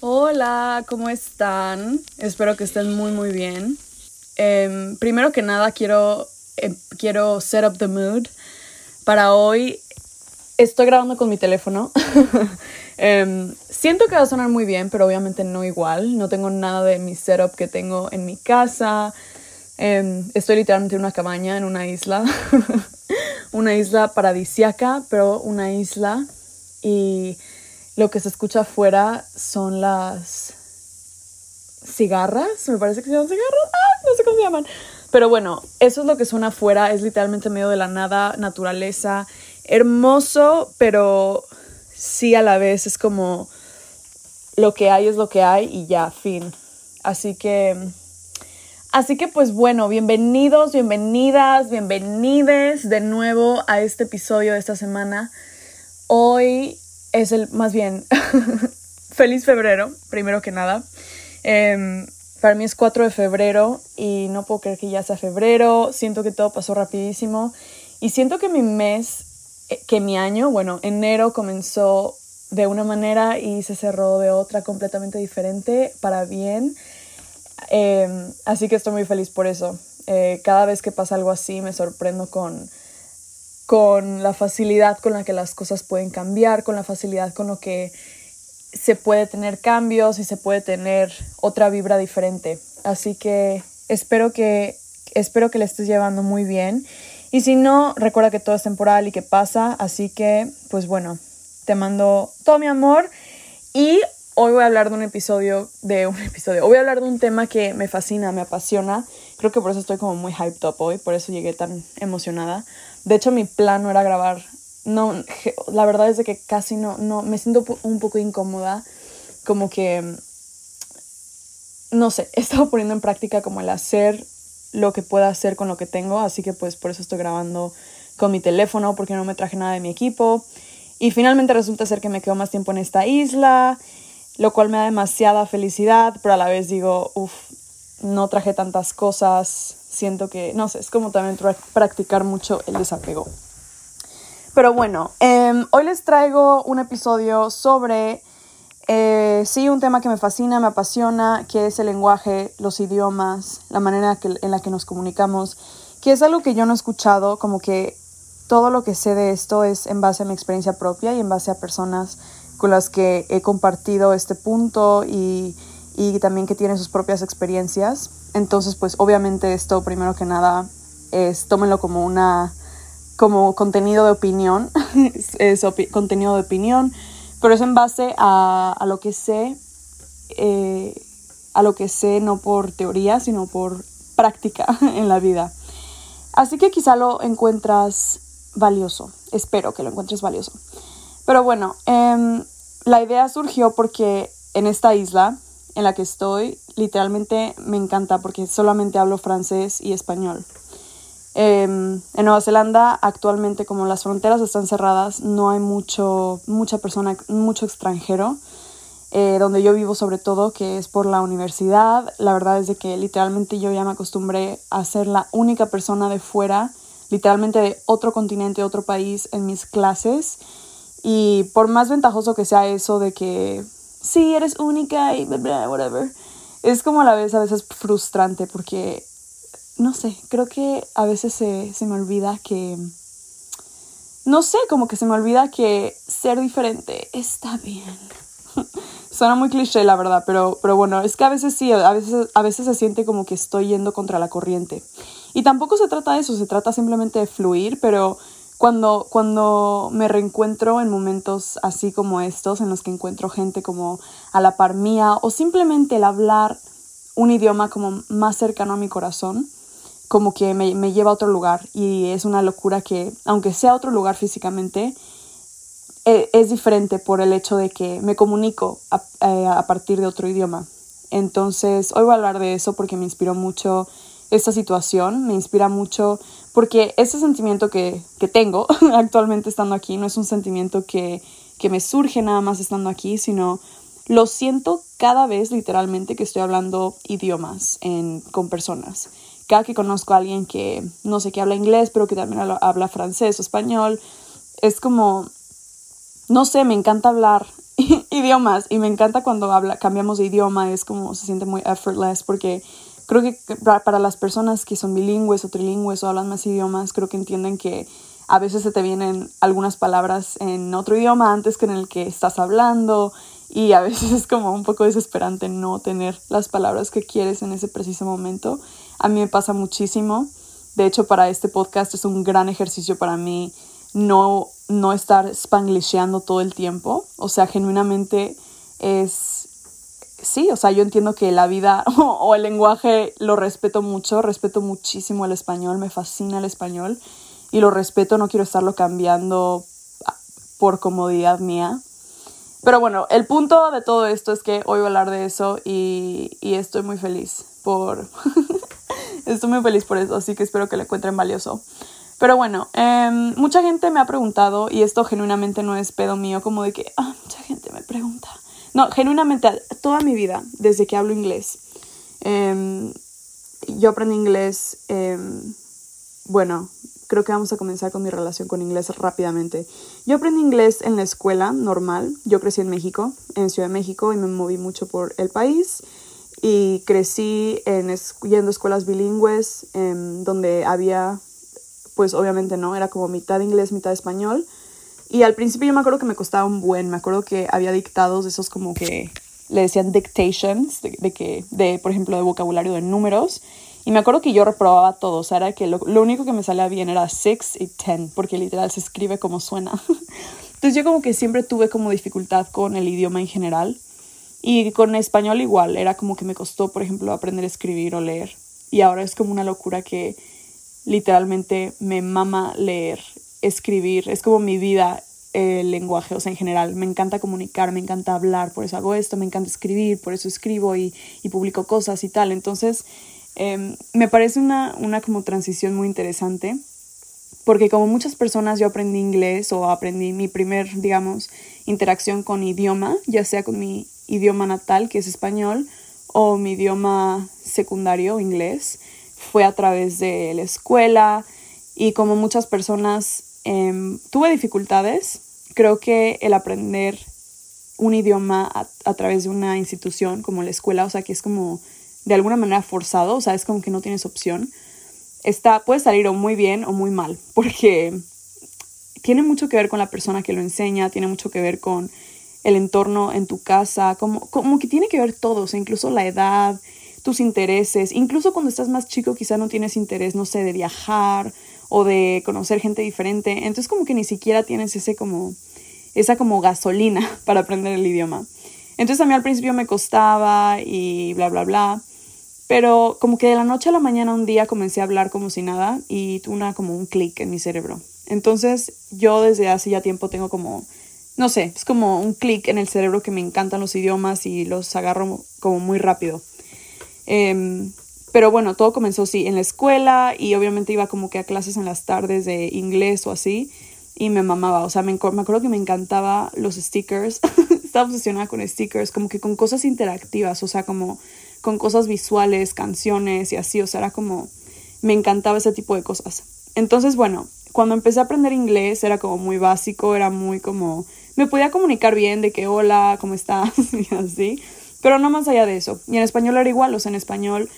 Hola, ¿cómo están? Espero que estén muy muy bien. Em, primero que nada quiero, em, quiero set up the mood. Para hoy estoy grabando con mi teléfono. Em, siento que va a sonar muy bien, pero obviamente no igual. No tengo nada de mi setup que tengo en mi casa. estoy literalmente en una cabaña, en una isla. una isla paradisiaca, pero una isla. Y lo que se escucha afuera son las cigarras, me parece que se llaman cigarras, ah, no sé cómo se llaman. Pero bueno, eso es lo que suena afuera, es literalmente medio de la nada, naturaleza, hermoso, pero sí a la vez es como lo que hay es lo que hay y ya, fin. Así que, así que pues bueno, bienvenidos, bienvenidas, bienvenides de nuevo a este episodio de esta semana. Hoy es el, más bien, feliz febrero, primero que nada. Em, para mí es 4 de febrero y no puedo creer que ya sea febrero. Siento que todo pasó rapidísimo. Y siento que mi mes, eh, que mi año, bueno, enero comenzó de una manera y se cerró de otra completamente diferente para bien. Em, así que estoy muy feliz por eso. Eh, cada vez que pasa algo así me sorprendo con con la facilidad con la que las cosas pueden cambiar, con la facilidad con lo que se puede tener cambios y se puede tener otra vibra diferente. Así que espero que espero que le estés llevando muy bien. Y si no, recuerda que todo es temporal y que pasa, así que pues bueno, te mando todo mi amor y hoy voy a hablar de un episodio de un episodio. Hoy voy a hablar de un tema que me fascina, me apasiona. Creo que por eso estoy como muy hyped up hoy, por eso llegué tan emocionada de hecho, mi plan no era grabar. No, la verdad es de que casi no, no, me siento un poco incómoda. Como que, no sé, he estado poniendo en práctica como el hacer lo que pueda hacer con lo que tengo. Así que pues por eso estoy grabando con mi teléfono, porque no me traje nada de mi equipo. Y finalmente resulta ser que me quedo más tiempo en esta isla, lo cual me da demasiada felicidad, pero a la vez digo, uff, no traje tantas cosas, siento que, no sé, es como también practicar mucho el desapego. Pero bueno, em, hoy les traigo un episodio sobre, eh, sí, un tema que me fascina, me apasiona, que es el lenguaje, los idiomas, la manera en la que nos comunicamos, que es algo que yo no he escuchado, como que todo lo que sé de esto es en base a mi experiencia propia y en base a personas con las que he compartido este punto y y también que tiene sus propias experiencias. Entonces, pues obviamente esto, primero que nada, es tómenlo como una como contenido de opinión, es, contenido de opinión, pero es en base a, a lo que sé, eh, a lo que sé no por teoría, sino por práctica en la vida. Así que quizá lo encuentras valioso, espero que lo encuentres valioso. Pero bueno, em, la idea surgió porque en esta isla, en la que estoy literalmente me encanta porque solamente hablo francés y español. Em, en Nueva Zelanda actualmente como las fronteras están cerradas no hay mucho, mucha persona, mucho extranjero. Eh, donde yo vivo sobre todo, que es por la universidad. La verdad es de que literalmente yo ya me acostumbré a ser la única persona de fuera, literalmente de otro continente, otro país en mis clases. Y por más ventajoso que sea eso de que sí, eres única y bla, whatever. Es como a la vez a veces frustrante porque, no sé, creo que a veces se, se me olvida que, no sé, como que se me olvida que ser diferente está bien. Suena muy cliché, la verdad, pero, pero bueno, es que a veces sí, a veces, a veces se siente como que estoy yendo contra la corriente. Y tampoco se trata de eso, se trata simplemente de fluir, pero cuando, cuando me reencuentro en momentos así como estos, en los que encuentro gente como a la par mía, o simplemente el hablar un idioma como más cercano a mi corazón, como que me, me lleva a otro lugar. Y es una locura que, aunque sea otro lugar físicamente, e, es diferente por el hecho de que me comunico a, eh, a, partir de otro idioma. Entonces, hoy voy a hablar de eso porque me inspiró mucho esta situación, me inspira mucho porque ese sentimiento que, tengo actualmente estando aquí no es un sentimiento que, me surge nada más estando aquí, sino lo siento cada vez literalmente que estoy hablando idiomas con personas. Cada que conozco a alguien que no sé que habla inglés, pero que también habla francés o español, es como, no sé, me encanta hablar idiomas y me encanta cuando habla, cambiamos de idioma, es como se siente muy effortless porque creo que para las personas que son bilingües o trilingües o hablan más idiomas, creo que entienden que a veces se te vienen algunas palabras en otro idioma antes que en el que estás hablando y a veces es como un poco desesperante no tener las palabras que quieres en ese preciso momento. A mí me pasa muchísimo. De hecho, para este podcast es un gran ejercicio para mí no, no estar spanglisheando todo el tiempo. O sea, genuinamente es... Sí, o sea, yo entiendo que la vida o el lenguaje lo respeto mucho, respeto muchísimo el español, me fascina el español y lo respeto, no quiero estarlo cambiando por comodidad mía. Pero bueno, el punto de todo esto es que hoy voy a hablar de eso y, y estoy muy feliz por... estoy muy feliz por eso, así que espero que lo encuentren valioso. Pero bueno, em, mucha gente me ha preguntado, y esto genuinamente no es pedo mío, como de que, ah, mucha gente me pregunta. No, genuinamente, toda mi vida, desde que hablo inglés, em, yo aprendí inglés, em, bueno, creo que vamos a comenzar con mi relación con inglés rápidamente. Yo aprendí inglés en la escuela normal, yo crecí en México, en Ciudad de México, y me moví mucho por el país. Y crecí en, yendo a escuelas bilingües, donde había pues obviamente no, era como mitad inglés, mitad español. Y al principio yo me acuerdo que me costaba un buen, me acuerdo que había dictados de esos como que le decían dictations, de, que, de, por ejemplo, de vocabulario de números. Y me acuerdo que yo reprobaba todo, o sea, era que lo, lo único que me salía bien era six y ten, porque literal se escribe como suena. Entonces yo como que siempre tuve como dificultad con el idioma en general. Y con español igual, era como que me costó, por ejemplo, aprender a escribir o leer. Y ahora es como una locura que literalmente me mama leer, escribir, es como mi vida el lenguaje, o sea, en general, me encanta comunicar, me encanta hablar, por eso hago esto, me encanta escribir, por eso escribo y, publico cosas y tal. Entonces, em, me parece una, una como transición muy interesante, porque como muchas personas yo aprendí inglés o aprendí mi primer, digamos, interacción con idioma, ya sea con mi idioma natal, que es español, o mi idioma secundario, inglés fue a través de la escuela y como muchas personas em, tuve dificultades. Creo que el aprender un idioma a, través de una institución como la escuela, o sea, que es como de alguna manera forzado, o sea, es como que no tienes opción, está, puede salir o muy bien o muy mal, porque tiene mucho que ver con la persona que lo enseña, tiene mucho que ver con el entorno en tu casa, como, como que tiene que ver todo, o sea, incluso la edad, tus intereses. Incluso cuando estás más chico quizá no tienes interés, no sé, de viajar o de conocer gente diferente. Entonces como que ni siquiera tienes ese como, esa como gasolina para aprender el idioma. Entonces a mí al principio me costaba y bla, bla, bla. Pero como que de la noche a la mañana un día comencé a hablar como si nada y una, como un clic en mi cerebro. Entonces yo desde hace ya tiempo tengo como, no sé, es como un clic en el cerebro que me encantan los idiomas y los agarro como muy rápido. Em, pero bueno, todo comenzó sí en la escuela y obviamente iba como que a clases en las tardes de inglés o así y me mamaba, o sea, me, me acuerdo que me encantaba los stickers, estaba obsesionada con stickers, como que con cosas interactivas, o sea, como con cosas visuales, canciones y así, o sea, era como, me encantaba ese tipo de cosas. Entonces, bueno, cuando empecé a aprender inglés era como muy básico, era muy como, me podía comunicar bien de que hola, ¿cómo estás? y así, pero no más allá de eso. Y en español era igual, o sea, en español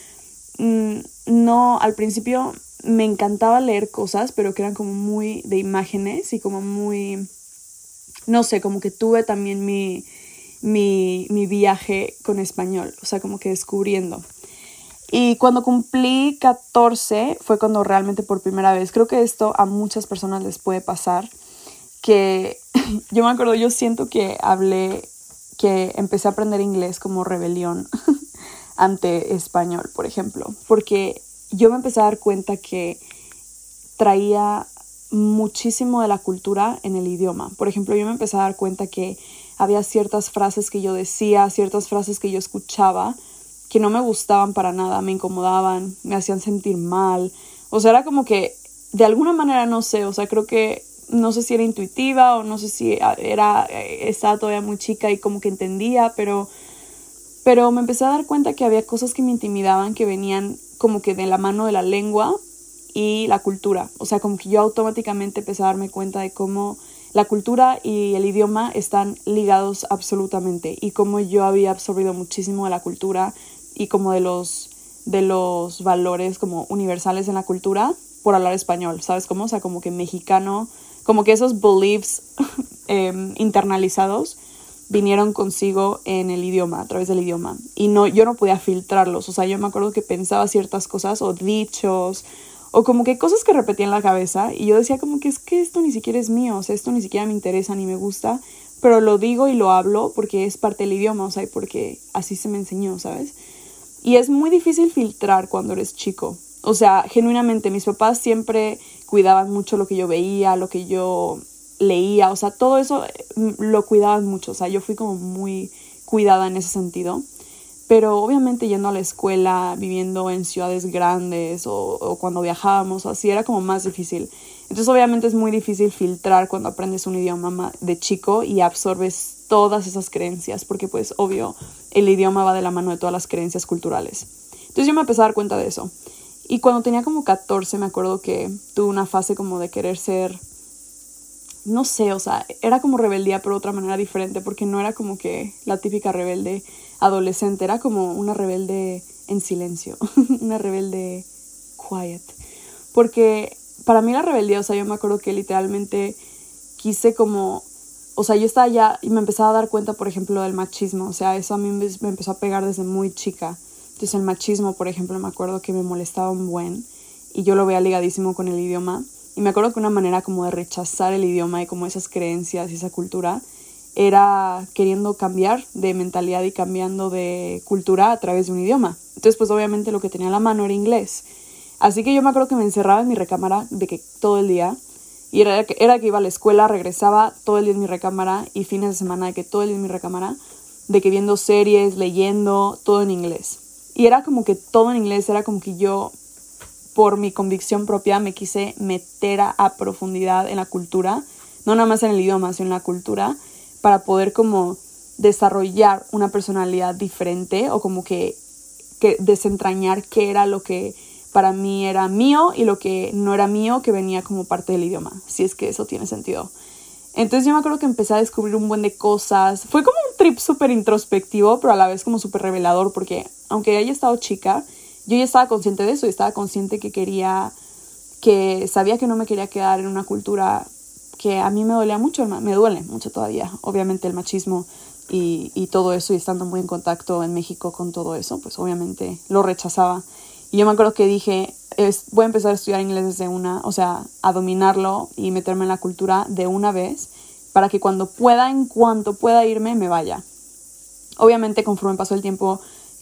mm, no, al principio me encantaba leer cosas, pero que eran como muy de imágenes y como muy, no sé, como que tuve también mi, mi, mi viaje con español, o sea, como que descubriendo. Y cuando cumplí 14 fue cuando realmente por primera vez, creo que esto a muchas personas les puede pasar, que yo me acuerdo, yo siento que hablé que empecé a aprender inglés como rebelión ante español, por ejemplo, porque yo me empecé a dar cuenta que traía muchísimo de la cultura en el idioma. Por ejemplo, yo me empecé a dar cuenta que había ciertas frases que yo decía, ciertas frases que yo escuchaba que no me gustaban para nada, me incomodaban, me hacían sentir mal. O sea, era como que de alguna manera no sé, o sea, creo que no sé si era intuitiva o no sé si era, eh, estaba todavía muy chica y como que entendía, pero, pero me empecé a dar cuenta que había cosas que me intimidaban que venían como que de la mano de la lengua y la cultura. O sea, como que yo automáticamente empecé a darme cuenta de cómo la cultura y el idioma están ligados absolutamente y como yo había absorbido muchísimo de la cultura y como de los de los valores como universales en la cultura por hablar español, ¿sabes cómo? O sea, como que mexicano, como que esos beliefs em, internalizados vinieron consigo en el idioma, a través del idioma. Y no, yo no podía filtrarlos. O sea, yo me acuerdo que pensaba ciertas cosas o dichos o como que cosas que repetía en la cabeza y yo decía como que es que esto ni siquiera es mío, o sea, esto ni siquiera me interesa ni me gusta, pero lo digo y lo hablo porque es parte del idioma, o sea, y porque así se me enseñó, ¿sabes? Y es muy difícil filtrar cuando eres chico. O sea, genuinamente mis papás siempre cuidaban mucho lo que yo veía, lo que yo leía, o sea, todo eso mm, lo cuidaban mucho, o sea, yo fui como muy cuidada en ese sentido pero obviamente yendo a la escuela, viviendo en ciudades grandes o, cuando viajábamos así, era como más difícil. Entonces obviamente es muy difícil filtrar cuando aprendes un idioma de chico y absorbes todas esas creencias, porque pues obvio el idioma va de la mano de todas las creencias culturales. Entonces yo me empecé a dar cuenta de eso. Y cuando tenía como 14 me acuerdo que tuve una fase como de querer ser, no sé, o sea, era como rebeldía pero de otra manera diferente, porque no era como que la típica rebelde adolescente, era como una rebelde en silencio, una rebelde quiet. Porque para mí la rebeldía, o sea, yo me acuerdo que literalmente quise como, o sea, yo estaba ya y me empezaba a dar cuenta, por ejemplo, del machismo, o sea, eso a mí me, empezó a pegar desde muy chica. Entonces el machismo, por ejemplo, me acuerdo que me molestaba un buen y yo lo veía ligadísimo con el idioma. Y me acuerdo que una manera como de rechazar el idioma y como esas creencias y esa cultura era queriendo cambiar de mentalidad y cambiando de cultura a través de un idioma. Entonces, pues obviamente lo que tenía a la mano era inglés. Así que yo me acuerdo que me encerraba en mi recámara de que todo el día, y era era que iba a la escuela, regresaba todo el día en mi recámara, y fines de semana de que todo el día en mi recámara, de que viendo series, leyendo, todo en inglés. Y era como que todo en inglés, era como que yo, por mi convicción propia, me quise meter a, profundidad en la cultura, no nada más en el idioma, sino en la cultura, para poder como desarrollar una personalidad diferente o como que, que desentrañar qué era lo que para mí era mío y lo que no era mío que venía como parte del idioma, si es que eso tiene sentido. Entonces yo me acuerdo que empecé a descubrir un buen de cosas. Fue como un trip súper introspectivo, pero a la vez como súper revelador, porque aunque haya estado chica, yo ya estaba consciente de eso y estaba consciente que quería, que sabía que no me quería quedar en una cultura que a mí me dolía mucho, me duele mucho todavía, obviamente el machismo y, y, todo eso, y estando muy en contacto en México con todo eso, pues obviamente lo rechazaba. Y yo me acuerdo que dije, es, voy a empezar a estudiar inglés desde una, o sea, a dominarlo y meterme en la cultura de una vez, para que cuando pueda, en cuanto pueda irme, me vaya. Obviamente conforme pasó el tiempo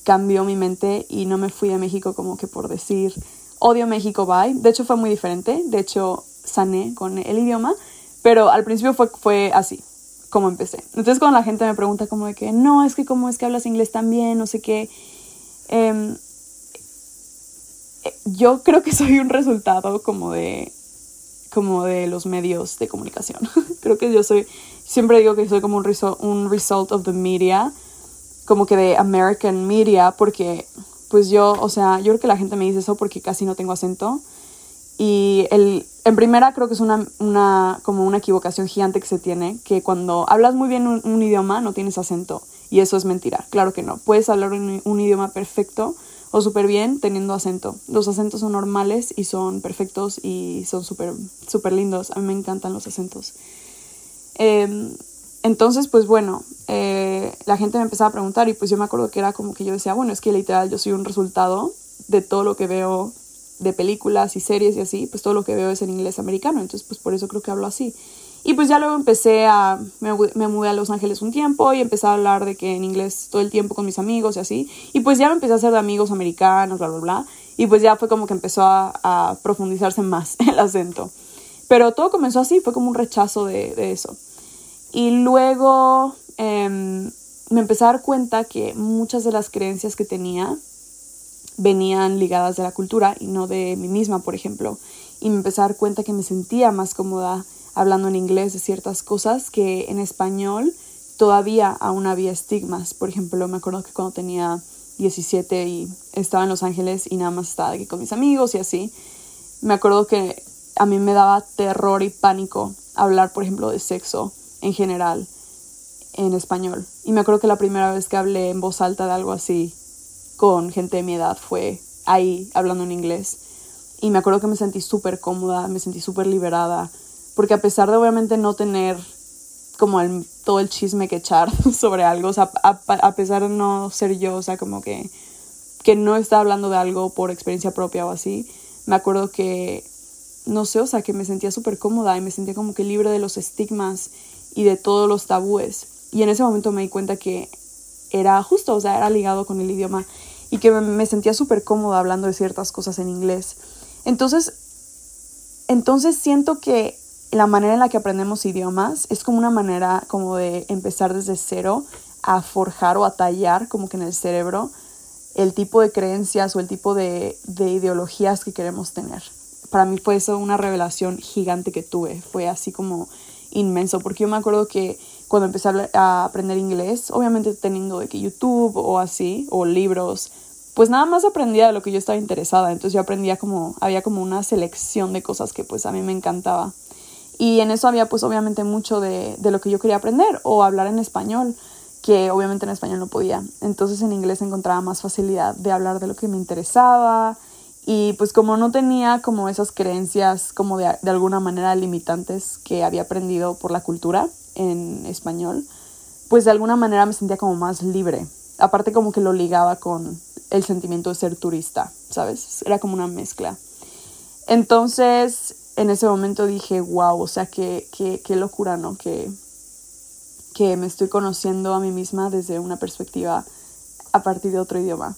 cambió mi mente y no me fui a México como que por decir, odio México, bye. De hecho fue muy diferente, de hecho sané con el idioma pero al principio fue, fue así, como empecé. Entonces cuando la gente me pregunta como de que, no, es que cómo es que hablas inglés tan bien, no sé qué, em, yo creo que soy un resultado como de como de los medios de comunicación. creo que yo soy, siempre digo que soy como un, un result of the media, como que de American media, porque pues yo, o sea, yo creo que la gente me dice eso porque casi no tengo acento. Y el, en primera creo que es una, una, como una equivocación gigante que se tiene, que cuando hablas muy bien un, idioma no tienes acento. Y eso es mentira, claro que no. Puedes hablar un, idioma perfecto o súper bien teniendo acento. Los acentos son normales y son perfectos y son súper super lindos. A mí me encantan los acentos. Em, entonces, pues bueno, eh, la gente me empezaba a preguntar y pues yo me acuerdo que era como que yo decía, bueno, es que literal yo soy un resultado de todo lo que veo de películas y series y así, pues todo lo que veo es en inglés americano, entonces pues por eso creo que hablo así. Y pues ya luego empecé a, me, mudé a Los Ángeles un tiempo y empecé a hablar de que en inglés todo el tiempo con mis amigos y así. Y pues ya me empecé a hacer de amigos americanos, bla, bla, bla. Y pues ya fue como que empezó a, profundizarse más el acento. Pero todo comenzó así, fue como un rechazo de eso. Y luego em, me empecé a dar cuenta que muchas de las creencias que tenía venían ligadas de la cultura y no de mí misma, por ejemplo. Y me empecé a dar cuenta que me sentía más cómoda hablando en inglés de ciertas cosas que en español todavía aún había estigmas. Por ejemplo, me acuerdo que cuando tenía 17 y estaba en Los Ángeles y nada más estaba aquí con mis amigos y así, me acuerdo que a mí me daba terror y pánico hablar, por ejemplo, de sexo en general en español. Y me acuerdo que la primera vez que hablé en voz alta de algo así con gente de mi edad fue ahí hablando en inglés. Y me acuerdo que me sentí súper cómoda, me sentí súper liberada, porque a pesar de obviamente no tener como el, todo el chisme que echar sobre algo, o sea, a, pesar de no ser yo, o sea, como que, que no estaba hablando de algo por experiencia propia o así, me acuerdo que, no sé, o sea, que me sentía súper cómoda y me sentía como que libre de los estigmas y de todos los tabúes. Y en ese momento me di cuenta que era justo, o sea, era ligado con el idioma y que me sentía súper cómoda hablando de ciertas cosas en inglés. Entonces, entonces siento que la manera en la que aprendemos idiomas es como una manera como de empezar desde cero a forjar o a tallar como que en el cerebro el tipo de creencias o el tipo de, de ideologías que queremos tener. Para mí fue eso una revelación gigante que tuve, fue así como inmenso, porque yo me acuerdo que cuando empecé a, aprender inglés, obviamente teniendo de que YouTube o así, o libros, pues nada más aprendía de lo que yo estaba interesada, entonces yo aprendía como, había como una selección de cosas que pues a mí me encantaba. Y en eso había pues obviamente mucho de, de lo que yo quería aprender o hablar en español, que obviamente en español no podía. Entonces en inglés encontraba más facilidad de hablar de lo que me interesaba, y pues como no tenía como esas creencias como de, de alguna manera limitantes que había aprendido por la cultura en español, pues de alguna manera me sentía como más libre. Aparte como que lo ligaba con el sentimiento de ser turista, ¿sabes? Era como una mezcla. Entonces, en ese momento dije, wow, o sea, qué, qué, qué locura, ¿no? Que, que me estoy conociendo a mí misma desde una perspectiva a partir de otro idioma.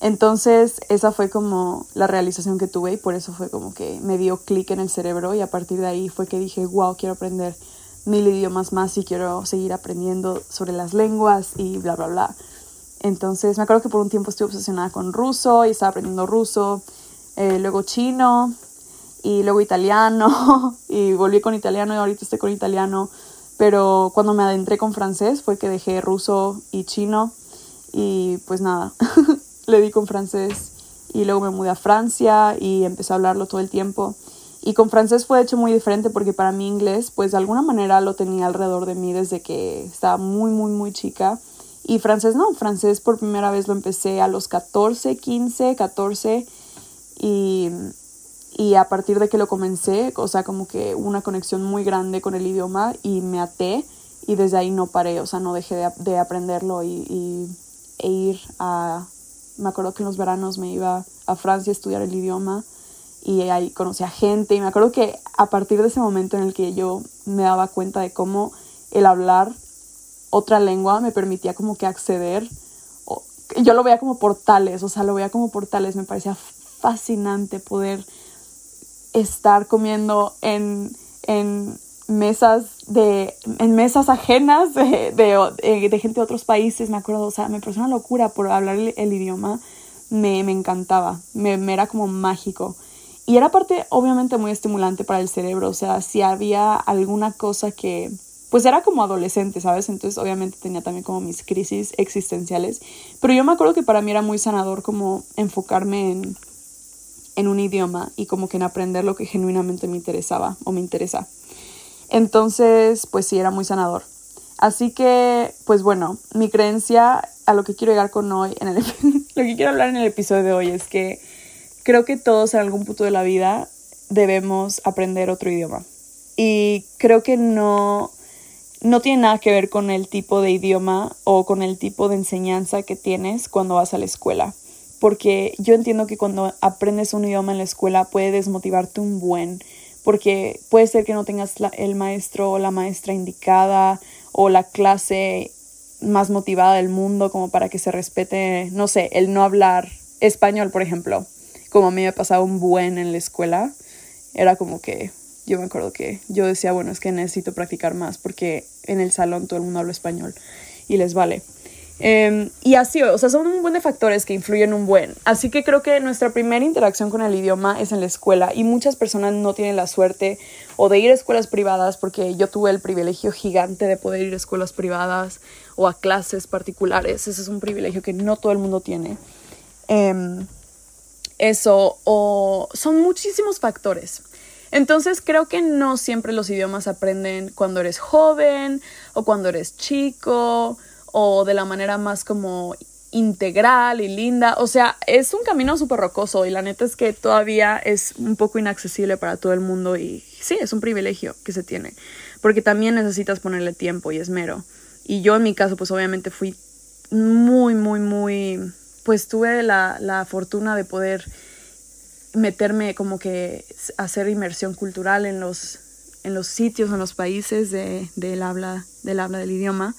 Entonces esa fue como la realización que tuve y por eso fue como que me dio clic en el cerebro y a partir de ahí fue que dije, wow, quiero aprender mil idiomas más y quiero seguir aprendiendo sobre las lenguas y bla, bla, bla. Entonces me acuerdo que por un tiempo estuve obsesionada con ruso y estaba aprendiendo ruso, eh, luego chino y luego italiano y volví con italiano y ahorita estoy con italiano. Pero cuando me adentré con francés fue que dejé ruso y chino y pues nada, le di con francés y luego me mudé a Francia y empecé a hablarlo todo el tiempo. Y con francés fue de hecho muy diferente porque para mí inglés, pues de alguna manera lo tenía alrededor de mí desde que estaba muy, muy, muy chica. Y francés no, francés por primera vez lo empecé a los 14, 15, 14 y, y a partir de que lo comencé, o sea, como que una conexión muy grande con el idioma y me até y desde ahí no paré, o sea, no dejé de, de aprenderlo y, y, e ir a me acuerdo que en los veranos me iba a Francia a estudiar el idioma y ahí conocía gente. Y me acuerdo que a partir de ese momento en el que yo me daba cuenta de cómo el hablar otra lengua me permitía como que acceder, yo lo veía como portales, o sea, lo veía como portales, me parecía fascinante poder estar comiendo en, en mesas de en mesas ajenas de, de, gente de otros países, me acuerdo, o sea, me pareció una locura por hablar el, idioma, me, me encantaba, me, me, era como mágico. Y era parte, obviamente, muy estimulante para el cerebro, o sea, si había alguna cosa que, pues era como adolescente, ¿sabes? Entonces, obviamente, tenía también como mis crisis existenciales, pero yo me acuerdo que para mí era muy sanador como enfocarme en, en un idioma y como que en aprender lo que genuinamente me interesaba o me interesa. Entonces, pues sí, era muy sanador. Así que, pues bueno, mi creencia a lo que quiero llegar con hoy, en el, lo que quiero hablar en el episodio de hoy es que creo que todos en algún punto de la vida debemos aprender otro idioma. Y creo que no, no tiene nada que ver con el tipo de idioma o con el tipo de enseñanza que tienes cuando vas a la escuela. Porque yo entiendo que cuando aprendes un idioma en la escuela puede desmotivarte un buen porque puede ser que no tengas el maestro o la maestra indicada o la clase más motivada del mundo como para que se respete, no sé, el no hablar español, por ejemplo, como a mí me pasaba un buen en la escuela, era como que yo me acuerdo que yo decía, bueno, es que necesito practicar más porque en el salón todo el mundo habla español y les vale. Em, y así, o sea, son un buen de factores que influyen un buen. Así que creo que nuestra primera interacción con el idioma es en la escuela y muchas personas no tienen la suerte o de ir a escuelas privadas porque yo tuve el privilegio gigante de poder ir a escuelas privadas o a clases particulares. Ese es un privilegio que no todo el mundo tiene. Em, eso, o son muchísimos factores. Entonces creo que no siempre los idiomas aprenden cuando eres joven o cuando eres chico o de la manera más como integral y linda. O sea, es un camino súper rocoso y la neta es que todavía es un poco inaccesible para todo el mundo y sí, es un privilegio que se tiene. Porque también necesitas ponerle tiempo y esmero. Y yo en mi caso, pues obviamente fui muy, muy, muy, pues tuve la, la fortuna de poder meterme como que hacer inmersión cultural en los, en los sitios, en los países de, del, habla, del habla del idioma.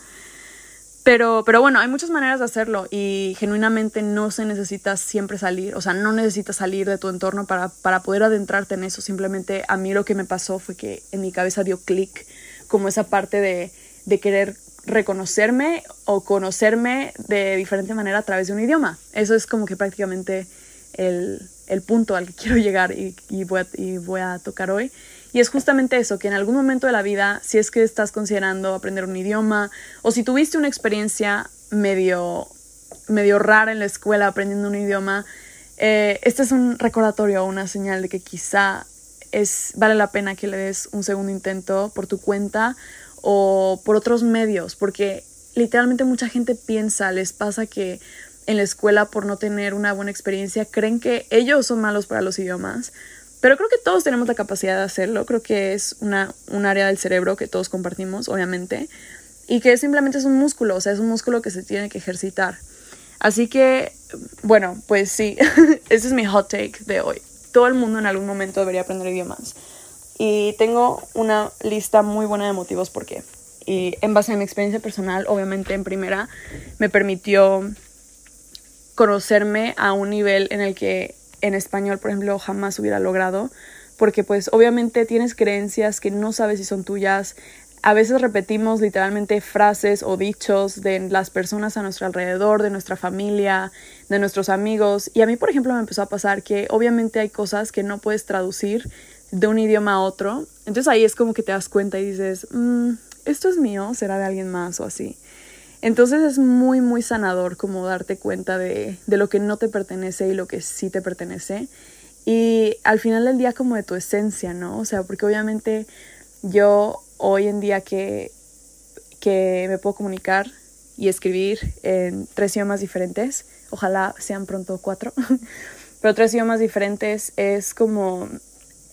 Pero, pero bueno, hay muchas maneras de hacerlo y genuinamente no se necesita siempre salir, o sea, no necesitas salir de tu entorno para, para poder adentrarte en eso. Simplemente a mí lo que me pasó fue que en mi cabeza dio clic como esa parte de, de querer reconocerme o conocerme de diferente manera a través de un idioma. Eso es como que prácticamente el, el punto al que quiero llegar y, y, voy y voy a tocar hoy. Y es justamente eso, que en algún momento de la vida, si es que estás considerando aprender un idioma o si tuviste una experiencia medio, medio rara en la escuela aprendiendo un idioma, eh, este es un recordatorio o una señal de que quizá es, vale la pena que le des un segundo intento por tu cuenta o por otros medios, porque literalmente mucha gente piensa, les pasa que en la escuela por no tener una buena experiencia creen que ellos son malos para los idiomas, pero creo que todos tenemos la capacidad de hacerlo, creo que es una, un área del cerebro que todos compartimos, obviamente, y que simplemente es un músculo, o sea, es un músculo que se tiene que ejercitar. Así que, bueno, pues sí, ese es mi hot take de hoy. Todo el mundo en algún momento debería aprender idiomas. Y tengo una lista muy buena de motivos por qué. Y en base a mi experiencia personal, obviamente en primera, me permitió conocerme a un nivel en el que en español, por ejemplo, jamás hubiera logrado, porque pues obviamente tienes creencias que no sabes si son tuyas. A veces repetimos literalmente frases o dichos de las personas a nuestro alrededor, de nuestra familia, de nuestros amigos. Y a mí, por ejemplo, me empezó a pasar que obviamente hay cosas que no puedes traducir de un idioma a otro. Entonces ahí es como que te das cuenta y dices, mm, esto es mío, será de alguien más o así. Entonces es muy, muy sanador como darte cuenta de, de lo que no te pertenece y lo que sí te pertenece. Y al final del día como de tu esencia, ¿no? O sea, porque obviamente yo hoy en día que, que me puedo comunicar y escribir en tres idiomas diferentes, ojalá sean pronto cuatro, pero tres idiomas diferentes es como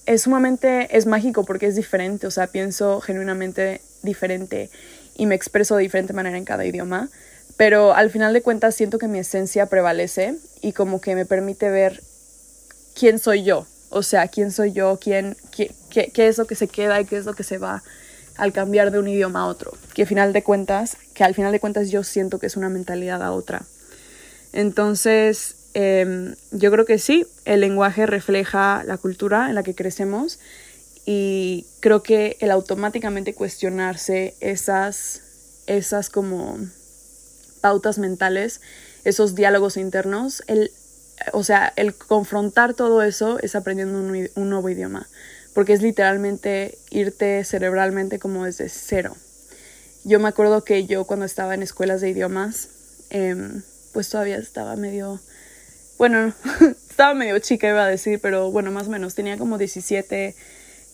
es sumamente, es mágico porque es diferente, o sea, pienso genuinamente diferente y me expreso de diferente manera en cada idioma, pero al final de cuentas siento que mi esencia prevalece y como que me permite ver quién soy yo, o sea, quién soy yo, quién, qué, qué, qué es lo que se queda y qué es lo que se va al cambiar de un idioma a otro, que al final de cuentas, que al final de cuentas yo siento que es una mentalidad a otra. Entonces, Em, yo creo que sí, el lenguaje refleja la cultura en la que crecemos y creo que el automáticamente cuestionarse esas, esas como pautas mentales, esos diálogos internos, el, o sea, el confrontar todo eso es aprendiendo un, nuevo idioma, porque es literalmente irte cerebralmente como desde cero. Yo me acuerdo que yo cuando estaba en escuelas de idiomas, eh, pues todavía estaba medio bueno, estaba medio chica iba a decir, pero bueno, más o menos, tenía como 17,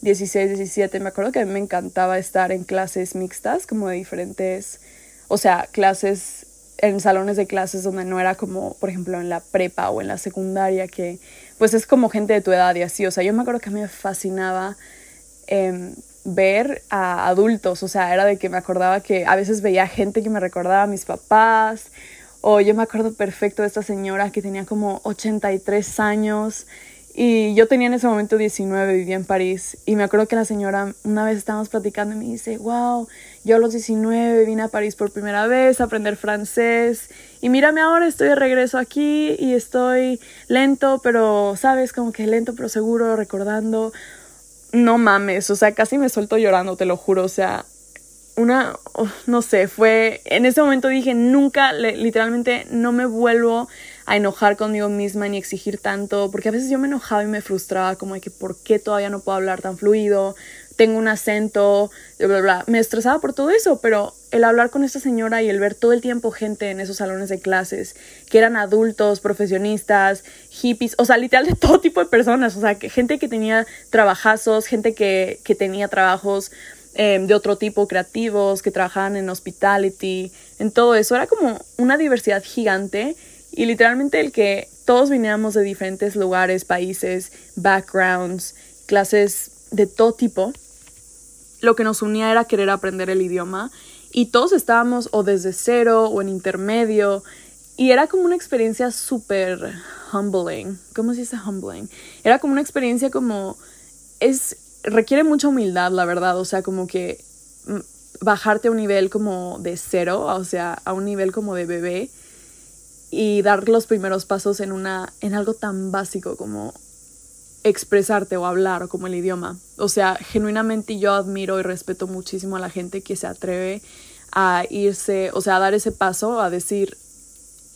16, 17. Me acuerdo que a mí me encantaba estar en clases mixtas, como de diferentes, o sea, clases en salones de clases donde no era como, por ejemplo, en la prepa o en la secundaria, que pues es como gente de tu edad y así. O sea, yo me acuerdo que a mí me fascinaba em, ver a adultos, o sea, era de que me acordaba que a veces veía gente que me recordaba a mis papás o yo me acuerdo perfecto de esta señora que tenía como 83 años y yo tenía en ese momento 19, vivía en París. Y me acuerdo que la señora, una vez estábamos platicando y me dice, wow, yo a los 19 vine a París por primera vez a aprender francés. Y mírame ahora, estoy de regreso aquí y estoy lento, pero, ¿sabes? Como que lento, pero seguro, recordando. No mames, o sea, casi me suelto llorando, te lo juro. O sea, una, no sé, fue, en ese momento dije, nunca, literalmente, no me vuelvo a enojar conmigo misma ni exigir tanto, porque a veces yo me enojaba y me frustraba como que por qué todavía no puedo hablar tan fluido, tengo un acento, bla, bla, bla. Me estresaba por todo eso, pero el hablar con esta señora y el ver todo el tiempo gente en esos salones de clases, que eran adultos, profesionistas, hippies, o sea, literal de todo tipo de personas, o sea, que gente que tenía trabajazos, gente que, que tenía trabajos em, de otro tipo, creativos, que trabajaban en hospitality, en todo eso, era como una diversidad gigante y literalmente el que todos viniéramos de diferentes lugares, países, backgrounds, clases de todo tipo, lo que nos unía era querer aprender el idioma y todos estábamos o desde cero o en intermedio y era como una experiencia súper humbling. ¿Cómo se dice humbling? Era como una experiencia como es requiere mucha humildad, la verdad, o sea, como que mm, bajarte a un nivel como de cero, o sea, a un nivel como de bebé y dar los primeros pasos en una en algo tan básico como expresarte o hablar como el idioma. O sea, genuinamente yo admiro y respeto muchísimo a la gente que se atreve a irse, o sea, a dar ese paso, a decir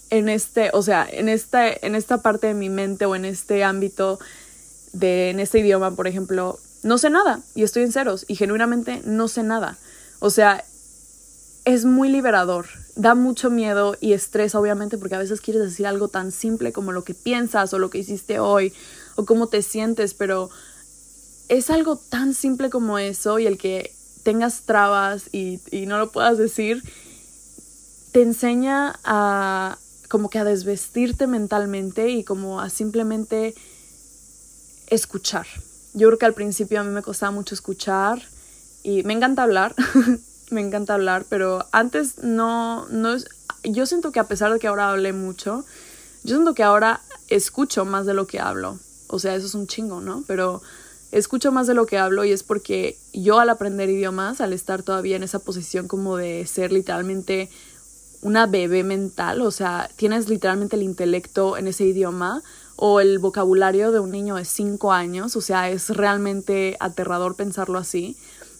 en este, o sea, en esta, en esta parte de mi mente o en este ámbito de, en este idioma, por ejemplo, no sé nada y estoy en ceros y genuinamente no sé nada. O sea, es muy liberador, da mucho miedo y estrés, obviamente, porque a veces quieres decir algo tan simple como lo que piensas o lo que hiciste hoy o cómo te sientes, pero es algo tan simple como eso y el que tengas trabas y, y no lo puedas decir, te enseña a como que a desvestirte mentalmente y como a simplemente escuchar. Yo creo que al principio a mí me costaba mucho escuchar y me encanta hablar, me encanta hablar, pero antes no, no es, yo siento que a pesar de que ahora hablé mucho, yo siento que ahora escucho más de lo que hablo. O sea, eso es un chingo, ¿no? Pero escucho más de lo que hablo y es porque yo al aprender idiomas, al estar todavía en esa posición como de ser literalmente una bebé mental, o sea, tienes literalmente el intelecto en ese idioma o el vocabulario de un niño de 5 años, o sea, es realmente aterrador pensarlo así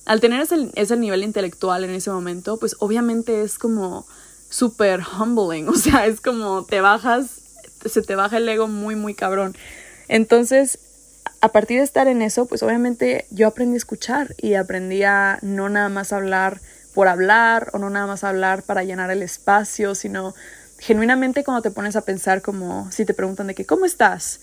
al tener ese, ese nivel intelectual en ese momento, pues obviamente es como súper humbling, o sea, es como te bajas, se te baja el ego muy, muy cabrón. Entonces, a partir de estar en eso, pues obviamente yo aprendí a escuchar y aprendí a no nada más hablar por hablar o no nada más hablar para llenar el espacio, sino genuinamente cuando te pones a pensar como si te preguntan de que, ¿cómo estás?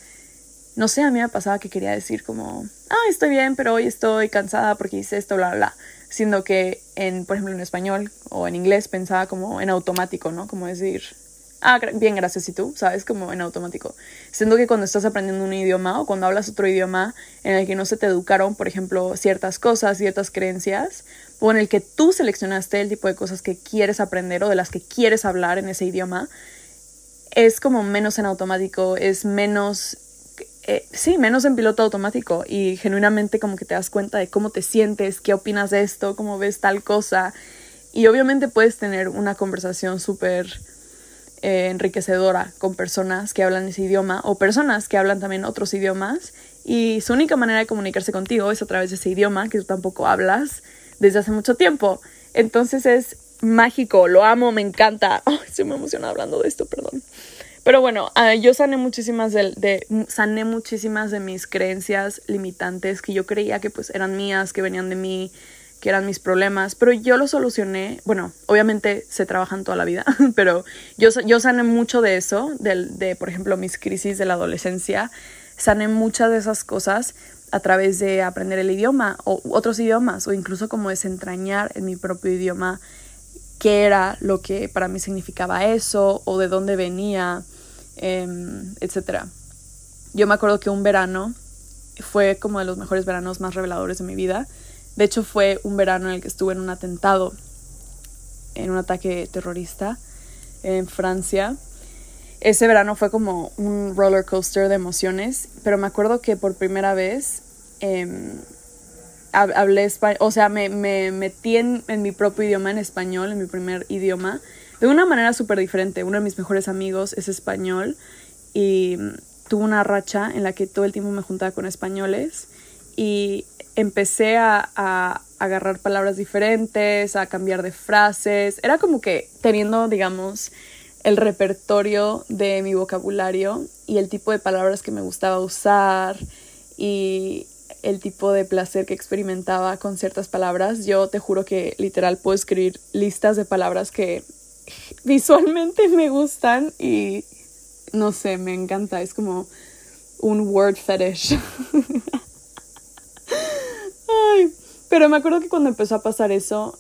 No sé, a mí me pasaba que quería decir como, ah, estoy bien, pero hoy estoy cansada porque hice esto, bla, bla, bla. Siendo que, en, por ejemplo, en español o en inglés pensaba como en automático, ¿no? Como decir, ah, bien, gracias, y tú, ¿sabes? Como en automático. Siendo que cuando estás aprendiendo un idioma o cuando hablas otro idioma en el que no se te educaron, por ejemplo, ciertas cosas, ciertas creencias, o en el que tú seleccionaste el tipo de cosas que quieres aprender o de las que quieres hablar en ese idioma, es como menos en automático, es menos eh, sí, menos en piloto automático y genuinamente como que te das cuenta de cómo te sientes, qué opinas de esto, cómo ves tal cosa. Y obviamente puedes tener una conversación súper eh, enriquecedora con personas que hablan ese idioma o personas que hablan también otros idiomas y su única manera de comunicarse contigo es a través de ese idioma que tú tampoco hablas desde hace mucho tiempo. Entonces es mágico, lo amo, me encanta. Oh, estoy muy emocionada hablando de esto, perdón. Pero bueno, ah, yo sané muchísimas de, sané muchísimas de mis creencias limitantes que yo creía que pues eran mías, que venían de mí, que eran mis problemas, pero yo lo solucioné, bueno, obviamente se trabajan toda la vida, pero yo, yo sané mucho de eso, de, de, por ejemplo, mis crisis de la adolescencia, sané muchas de esas cosas a través de aprender el idioma o otros idiomas o incluso como desentrañar en mi propio idioma qué era lo que para mí significaba eso o de dónde venía Em, etcétera. Yo me acuerdo que un verano fue como de los mejores veranos más reveladores de mi vida. De hecho, fue un verano en el que estuve en un atentado, en un ataque terrorista en Francia. Ese verano fue como un roller coaster de emociones, pero me acuerdo que por primera vez em, hablé español, o sea, me, me metí en, mi propio idioma, en español, en mi primer idioma, de una manera súper diferente. Uno de mis mejores amigos es español y tuve una racha en la que todo el tiempo me juntaba con españoles y empecé a, a, agarrar palabras diferentes, a cambiar de frases. Era como que teniendo, digamos, el repertorio de mi vocabulario y el tipo de palabras que me gustaba usar y el tipo de placer que experimentaba con ciertas palabras. Yo te juro que literal puedo escribir listas de palabras que visualmente me gustan y no sé, me encanta. Es como un word fetish. Ay, pero me acuerdo que cuando empezó a pasar eso,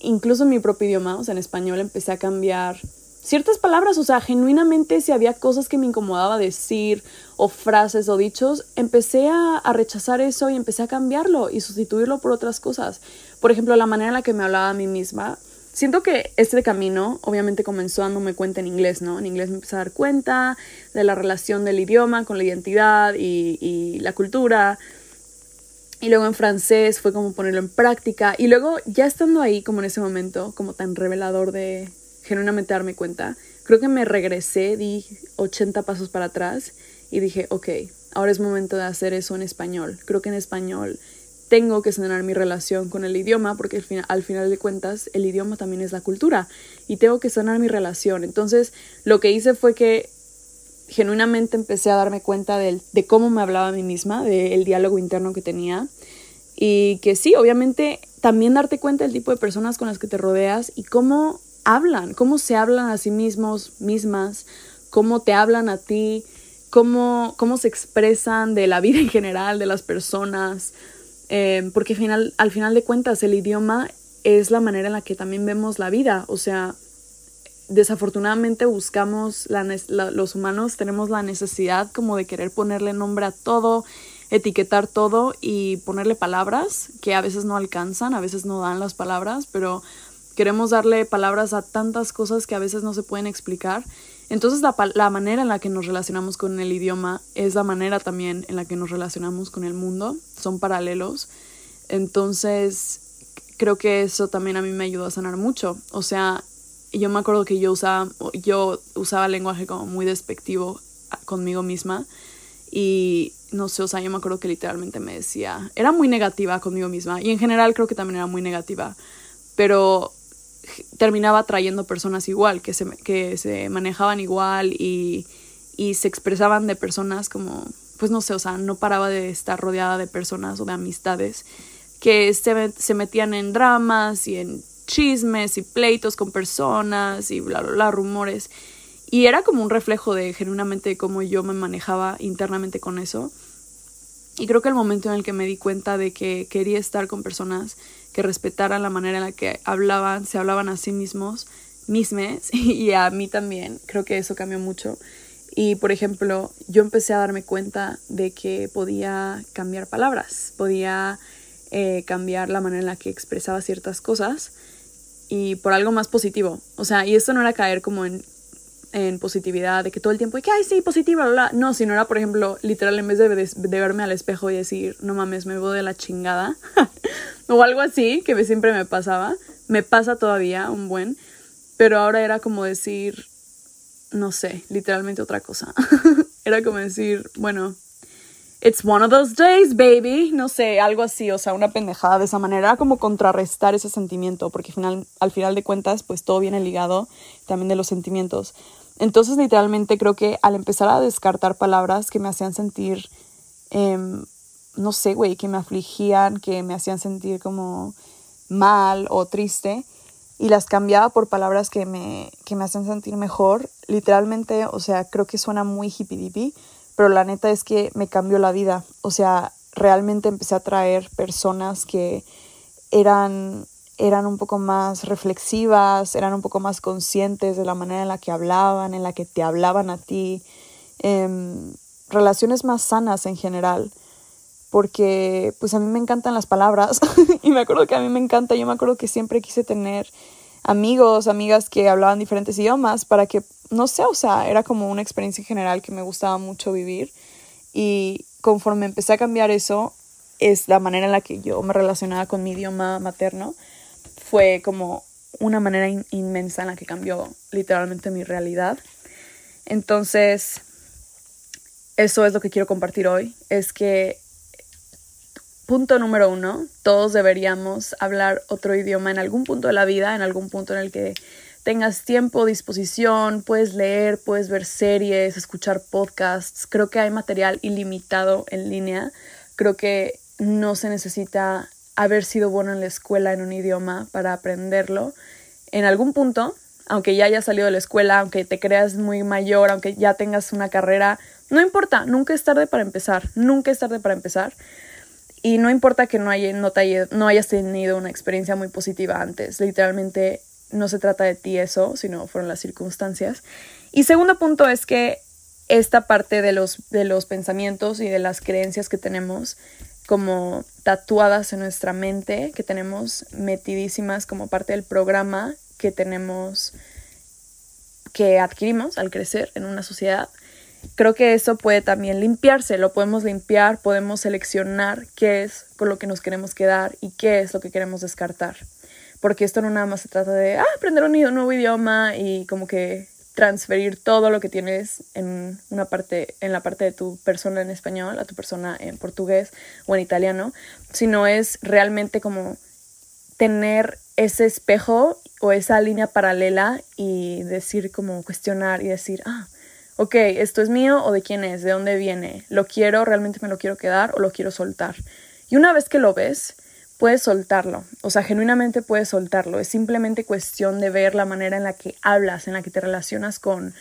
incluso en mi propio idioma, o sea, en español, empecé a cambiar ciertas palabras, o sea, genuinamente si había cosas que me incomodaba decir o frases o dichos, empecé a, a, rechazar eso y empecé a cambiarlo y sustituirlo por otras cosas. Por ejemplo, la manera en la que me hablaba a mí misma. Siento que este camino obviamente comenzó dándome cuenta en inglés, ¿no? En inglés me empecé a dar cuenta de la relación del idioma con la identidad y, y la cultura. Y luego en francés fue como ponerlo en práctica. Y luego ya estando ahí, como en ese momento, como tan revelador de, genuinamente darme cuenta, creo que me regresé, di 80 pasos para atrás y dije, ok, ahora es momento de hacer eso en español. Creo que en español tengo que sanar mi relación con el idioma porque al final, al final de cuentas el idioma también es la cultura y tengo que sanar mi relación. Entonces lo que hice fue que genuinamente empecé a darme cuenta de, de cómo me hablaba a mí misma, del diálogo interno que tenía y que sí, obviamente también darte cuenta del tipo de personas con las que te rodeas y cómo hablan, cómo se hablan a sí mismos, mismas, cómo te hablan a ti, cómo, cómo se expresan de la vida en general, de las personas, eh, porque al final, al final de cuentas el idioma es la manera en la que también vemos la vida, o sea, desafortunadamente buscamos, la, los humanos tenemos la necesidad como de querer ponerle nombre a todo, etiquetar todo y ponerle palabras que a veces no alcanzan, a veces no dan las palabras, pero queremos darle palabras a tantas cosas que a veces no se pueden explicar. Entonces la, la, manera en la que nos relacionamos con el idioma es la manera también en la que nos relacionamos con el mundo, son paralelos. Entonces creo que eso también a mí me ayudó a sanar mucho. O sea, yo me acuerdo que yo usaba, yo usaba lenguaje como muy despectivo conmigo misma y no sé, o sea, yo me acuerdo que literalmente me decía, era muy negativa conmigo misma y en general creo que también era muy negativa, pero terminaba trayendo personas igual, que se, que se manejaban igual y, y se expresaban de personas como, pues no sé, o sea, no paraba de estar rodeada de personas o de amistades que se, se metían en dramas y en chismes y pleitos con personas y bla, bla, bla, rumores. Y era como un reflejo de genuinamente cómo yo me manejaba internamente con eso. Y creo que el momento en el que me di cuenta de que quería estar con personas que respetaran la manera en la que hablaban, se hablaban a sí mismos, mismes, y a mí también. Creo que eso cambió mucho. Y por ejemplo, yo empecé a darme cuenta de que podía cambiar palabras, podía eh, cambiar la manera en la que expresaba ciertas cosas y por algo más positivo. O sea, y esto no era caer como en en positividad, de que todo el tiempo, que, ay, sí, positiva, bla, No, sino era, por ejemplo, literal, en vez de, de, verme al espejo y decir, no mames, me veo de la chingada, o algo así, que siempre me pasaba, me pasa todavía un buen, pero ahora era como decir, no sé, literalmente otra cosa. era como decir, bueno, it's one of those days, baby, no sé, algo así, o sea, una pendejada de esa manera, como contrarrestar ese sentimiento, porque al final, al final de cuentas, pues todo viene ligado también de los sentimientos. Entonces, literalmente creo que al empezar a descartar palabras que me hacían sentir, em, no sé, güey, que me afligían, que me hacían sentir como mal o triste, y las cambiaba por palabras que me, que me hacían sentir mejor, literalmente, o sea, creo que suena muy hippie dippy, pero la neta es que me cambió la vida. O sea, realmente empecé a traer personas que eran eran un poco más reflexivas, eran un poco más conscientes de la manera en la que hablaban, en la que te hablaban a ti, em, relaciones más sanas en general, porque pues a mí me encantan las palabras y me acuerdo que a mí me encanta, yo me acuerdo que siempre quise tener amigos, amigas que hablaban diferentes idiomas para que, no sé, o sea, era como una experiencia en general que me gustaba mucho vivir y conforme empecé a cambiar eso, es la manera en la que yo me relacionaba con mi idioma materno fue como una manera inmensa en la que cambió literalmente mi realidad. Entonces, eso es lo que quiero compartir hoy, es que punto número uno, todos deberíamos hablar otro idioma en algún punto de la vida, en algún punto en el que tengas tiempo, disposición, puedes leer, puedes ver series, escuchar podcasts. Creo que hay material ilimitado en línea. Creo que no se necesita haber sido bueno en la escuela en un idioma para aprenderlo. En algún punto, aunque ya hayas salido de la escuela, aunque te creas muy mayor, aunque ya tengas una carrera, no importa, nunca es tarde para empezar, nunca es tarde para empezar. Y no importa que no, haya, no, no hayas tenido una experiencia muy positiva antes, literalmente no se trata de ti eso, sino fueron las circunstancias. Y segundo punto es que esta parte de los, de los pensamientos y de las creencias que tenemos como tatuadas en nuestra mente, que tenemos metidísimas como parte del programa que tenemos, que adquirimos al crecer en una sociedad, creo que eso puede también limpiarse, lo podemos limpiar, podemos seleccionar qué es con lo que nos queremos quedar y qué es lo que queremos descartar. Porque esto no nada más se trata de ah, aprender un nuevo idioma y como que transferir todo lo que tienes en una parte, en la parte de tu persona en español, a tu persona en portugués o en italiano, sino es realmente como tener ese espejo o esa línea paralela y decir como cuestionar y decir, ah, ok, esto es mío o de quién es, de dónde viene, lo quiero, realmente me lo quiero quedar o lo quiero soltar. Y una vez que lo ves, puedes soltarlo, o sea, genuinamente puedes soltarlo. Es simplemente cuestión de ver la manera en la que hablas, en la que te relacionas con,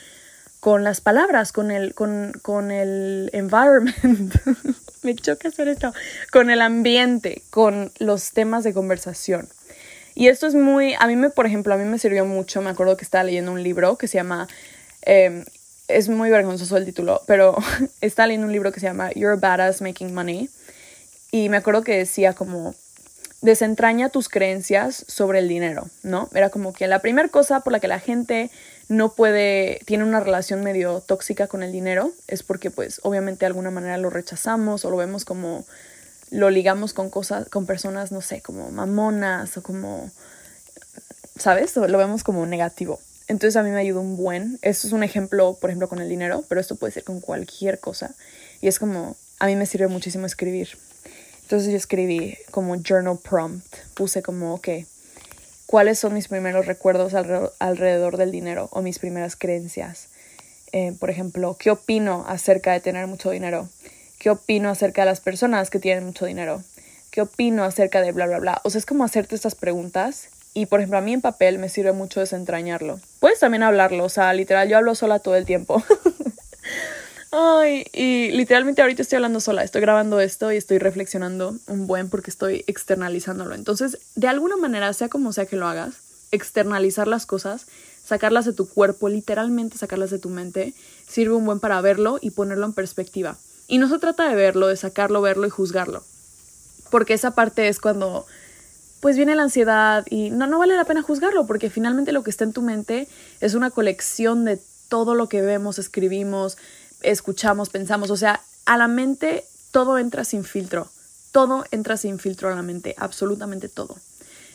con las palabras, con el, con, con el environment. Me choca hacer esto. Con el ambiente, con los temas de conversación. Y esto es muy, a mí me, por ejemplo, a mí me sirvió mucho, me acuerdo que estaba leyendo un libro que se llama, em, es muy vergonzoso el título, pero estaba leyendo un libro que se llama You're a Badass Making Money. Y me acuerdo que decía como, desentraña tus creencias sobre el dinero, ¿no? Era como que la primera cosa por la que la gente no puede, tiene una relación medio tóxica con el dinero es porque pues obviamente de alguna manera lo rechazamos o lo vemos como, lo ligamos con cosas, con personas, no sé, como mamonas o como, ¿sabes? Lo vemos como negativo. Entonces a mí me ayudó un buen. Esto es un ejemplo, por ejemplo, con el dinero, pero esto puede ser con cualquier cosa. Y es como, a mí me sirve muchísimo escribir. Entonces yo escribí como journal prompt, puse como, ok, ¿cuáles son mis primeros recuerdos alrededor, del dinero o mis primeras creencias? Eh, por ejemplo, ¿qué opino acerca de tener mucho dinero? ¿Qué opino acerca de las personas que tienen mucho dinero? ¿Qué opino acerca de bla, bla, bla? O sea, es como hacerte estas preguntas y, por ejemplo, a mí en papel me sirve mucho desentrañarlo. Puedes también hablarlo, o sea, literal, yo hablo sola todo el tiempo. Ay, y literalmente ahorita estoy hablando sola, estoy grabando esto y estoy reflexionando un buen porque estoy externalizándolo. Entonces, de alguna manera, sea como sea que lo hagas, externalizar las cosas, sacarlas de tu cuerpo, literalmente sacarlas de tu mente, sirve un buen para verlo y ponerlo en perspectiva. Y no se trata de verlo, de sacarlo, verlo y juzgarlo. Porque esa parte es cuando pues viene la ansiedad y no, no vale la pena juzgarlo porque finalmente lo que está en tu mente es una colección de todo lo que vemos, escribimos, escuchamos, pensamos, o sea, a la mente todo entra sin filtro, todo entra sin filtro a la mente, absolutamente todo.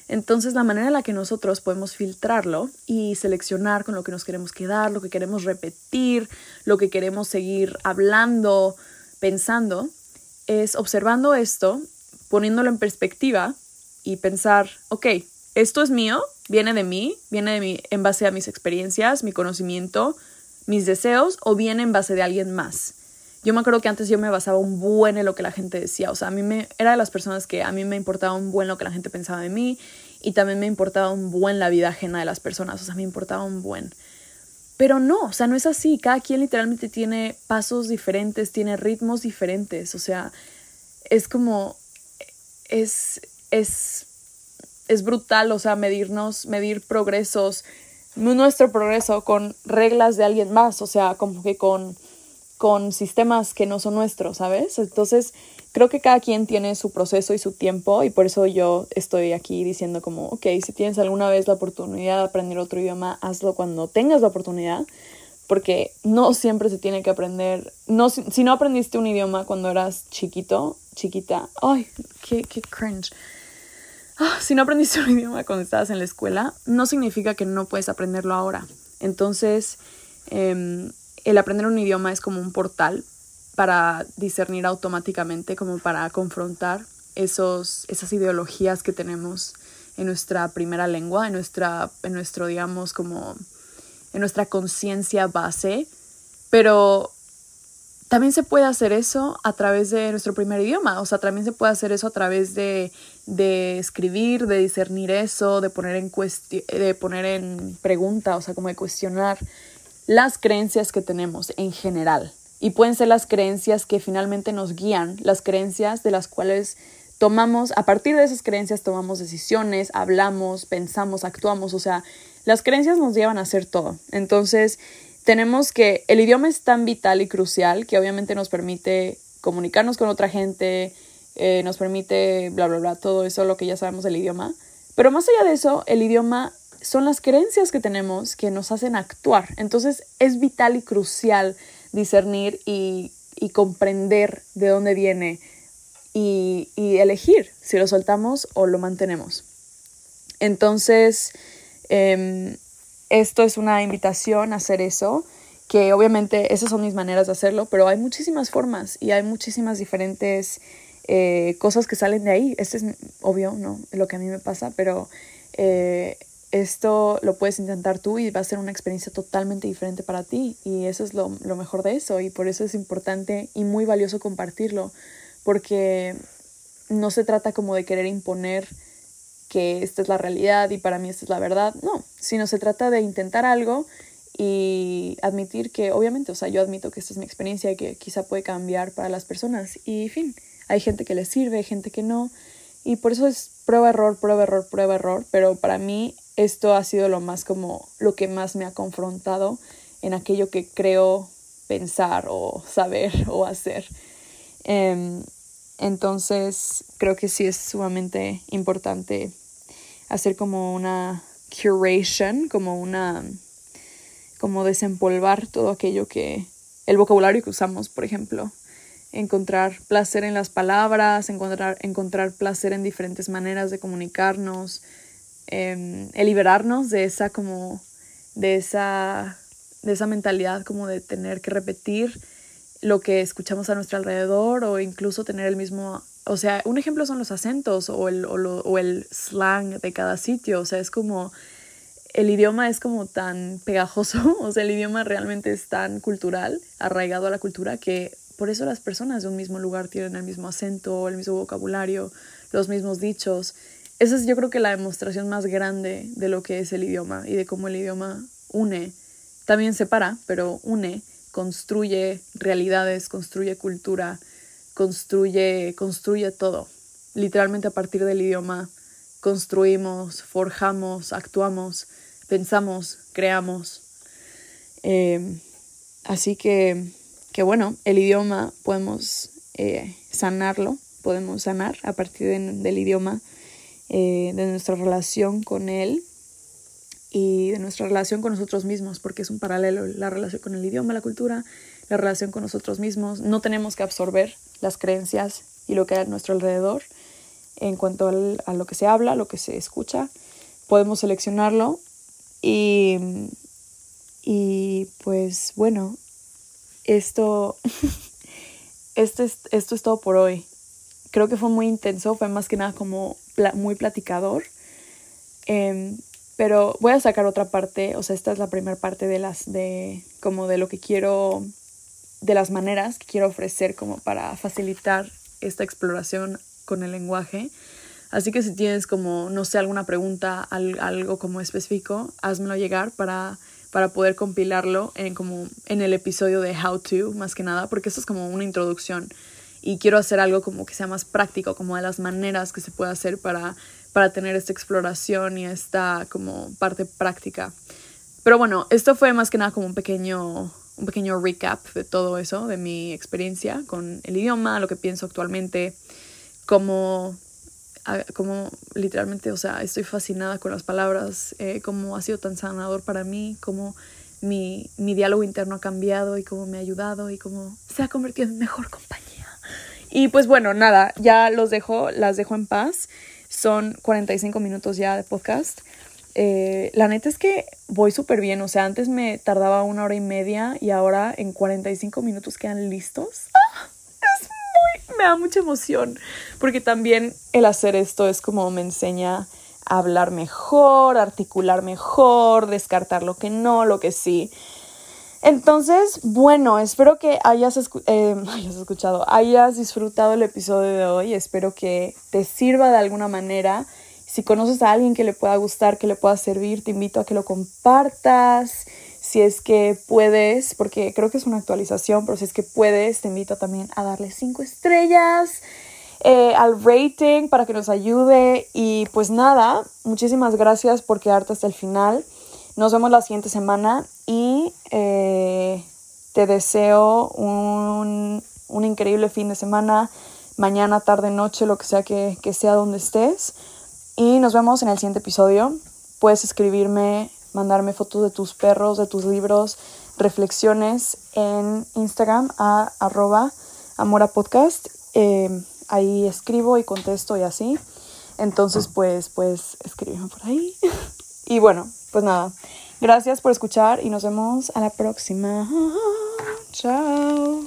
Entonces la manera en la que nosotros podemos filtrarlo y seleccionar con lo que nos queremos quedar, lo que queremos repetir, lo que queremos seguir hablando, pensando, es observando esto, poniéndolo en perspectiva y pensar, ok, esto es mío, viene de mí, viene de mí en base a mis experiencias, mi conocimiento, mis deseos o viene en base de alguien más. Yo me acuerdo que antes yo me basaba un buen en lo que la gente decía, o sea, a mí me era de las personas que a mí me importaba un buen lo que la gente pensaba de mí y también me importaba un buen la vida ajena de las personas, o sea, me importaba un buen. Pero no, o sea, no es así, cada quien literalmente tiene pasos diferentes, tiene ritmos diferentes, o sea, es como es es es brutal, o sea, medirnos, medir progresos, nuestro progreso con reglas de alguien más, o sea, como que con, con sistemas que no son nuestros, ¿sabes? Entonces, creo que cada quien tiene su proceso y su tiempo y por eso yo estoy aquí diciendo como, ok, si tienes alguna vez la oportunidad de aprender otro idioma, hazlo cuando tengas la oportunidad, porque no siempre se tiene que aprender, no, si no aprendiste un idioma cuando eras chiquito, chiquita, ay, qué, qué cringe Ah, si no aprendiste un idioma cuando estabas en la escuela, no significa que no puedes aprenderlo ahora. Entonces, em, el aprender un idioma es como un portal para discernir automáticamente, como para confrontar esos, esas ideologías que tenemos en nuestra primera lengua, en, nuestra, en nuestro, digamos, como en nuestra conciencia base. Pero también se puede hacer eso a través de nuestro primer idioma, o sea, también se puede hacer eso a través de, de escribir, de discernir eso, de poner en de poner en pregunta, o sea, como de cuestionar las creencias que tenemos en general. Y pueden ser las creencias que finalmente nos guían, las creencias de las cuales tomamos, a partir de esas creencias tomamos decisiones, hablamos, pensamos, actuamos, o sea, las creencias nos llevan a hacer todo. Entonces, tenemos que, el idioma es tan vital y crucial que obviamente nos permite comunicarnos con otra gente, eh, nos permite, bla, bla, bla, todo eso, lo que ya sabemos del idioma. Pero más allá de eso, el idioma son las creencias que tenemos que nos hacen actuar. Entonces es vital y crucial discernir y, y comprender de dónde viene y, y, elegir si lo soltamos o lo mantenemos. Entonces, eh, esto es una invitación a hacer eso, que obviamente esas son mis maneras de hacerlo, pero hay muchísimas formas y hay muchísimas diferentes eh, cosas que salen de ahí. Este es obvio, ¿no? Lo que a mí me pasa, pero eh, esto lo puedes intentar tú y va a ser una experiencia totalmente diferente para ti y eso es lo, lo mejor de eso y por eso es importante y muy valioso compartirlo, porque no se trata como de querer imponer que esta es la realidad y para mí esta es la verdad, no, sino se trata de intentar algo y admitir que obviamente, o sea, yo admito que esta es mi experiencia y que quizá puede cambiar para las personas y fin, hay gente que le sirve, hay gente que no. Y por eso es prueba error, prueba error, prueba error, pero para mí esto ha sido lo más como lo que más me ha confrontado en aquello que creo pensar o saber o hacer. Em, entonces creo que sí es sumamente importante hacer como una curation, como una como desempolvar todo aquello que el vocabulario que usamos, por ejemplo, encontrar placer en las palabras, encontrar encontrar placer en diferentes maneras de comunicarnos, eh, el liberarnos de esa como de esa de esa mentalidad como de tener que repetir lo que escuchamos a nuestro alrededor o incluso tener el mismo o sea, un ejemplo son los acentos o el, o, el slang de cada sitio, o sea, es como, el idioma es como tan pegajoso, o sea, el idioma realmente es tan cultural, arraigado a la cultura, que por eso las personas de un mismo lugar tienen el mismo acento, el mismo vocabulario, los mismos dichos. Esa es yo creo que la demostración más grande de lo que es el idioma y de cómo el idioma une, también separa, pero une, construye realidades, construye cultura, construye, construye todo. Literalmente a partir del idioma construimos, forjamos, actuamos, pensamos, creamos. Eh, así que, que, bueno, el idioma podemos eh, sanarlo, podemos sanar a partir del idioma, eh, de nuestra relación con él y de nuestra relación con nosotros mismos, porque es un paralelo la relación con el idioma, la cultura, la relación con nosotros mismos. No tenemos que absorber las creencias y lo que hay a nuestro alrededor en cuanto a lo que se habla, lo que se escucha. Podemos seleccionarlo y, y pues bueno, esto, esto, es, esto es todo por hoy. Creo que fue muy intenso, fue más que nada como muy platicador. Em, pero voy a sacar otra parte, o sea, esta es la primera parte de las, de, como de lo que quiero de las maneras que quiero ofrecer como para facilitar esta exploración con el lenguaje. Así que si tienes como, no sé, alguna pregunta, algo como específico, házmelo llegar para, para poder compilarlo en, como, en el episodio de How To, más que nada, porque esto es como una introducción y quiero hacer algo como que sea más práctico, como de las maneras que se puede hacer para, para tener esta exploración y esta como parte práctica. Pero bueno, esto fue más que nada como un pequeño un pequeño recap de todo eso, de mi experiencia con el idioma, lo que pienso actualmente, cómo, cómo literalmente, o sea, estoy fascinada con las palabras, eh, cómo ha sido tan sanador para mí, cómo mi, mi diálogo interno ha cambiado y cómo me ha ayudado y cómo se ha convertido en mejor compañía. Y pues bueno, nada, ya los dejo, las dejo en paz. Son 45 minutos ya de podcast. Eh, la neta es que voy súper bien, o sea, antes me tardaba una hora y media y ahora en 45 minutos quedan listos. ¡Ah! Me da mucha emoción, porque también el hacer esto es como me enseña a hablar mejor, articular mejor, descartar lo que no, lo que sí. Entonces, bueno, espero que eh, hayas, escuchado, hayas disfrutado el episodio de hoy. Espero que te sirva de alguna manera. Si conoces a alguien que le pueda gustar, que le pueda servir, te invito a que lo compartas. Si es que puedes, porque creo que es una actualización, pero si es que puedes, te invito también a darle cinco estrellas. Eh, al rating para que nos ayude y pues nada, muchísimas gracias por quedarte hasta el final. Nos vemos la siguiente semana y eh, te deseo un, increíble fin de semana, mañana, tarde, noche, lo que sea que, que sea donde estés. Y nos vemos en el siguiente episodio. Puedes escribirme, mandarme fotos de tus perros, de tus libros, reflexiones en Instagram a arroba amorapodcast. Eh, ahí escribo y contesto y así. Entonces, pues, pues, escribirme por ahí. y bueno, pues nada, gracias por escuchar y nos vemos a la próxima. Chao.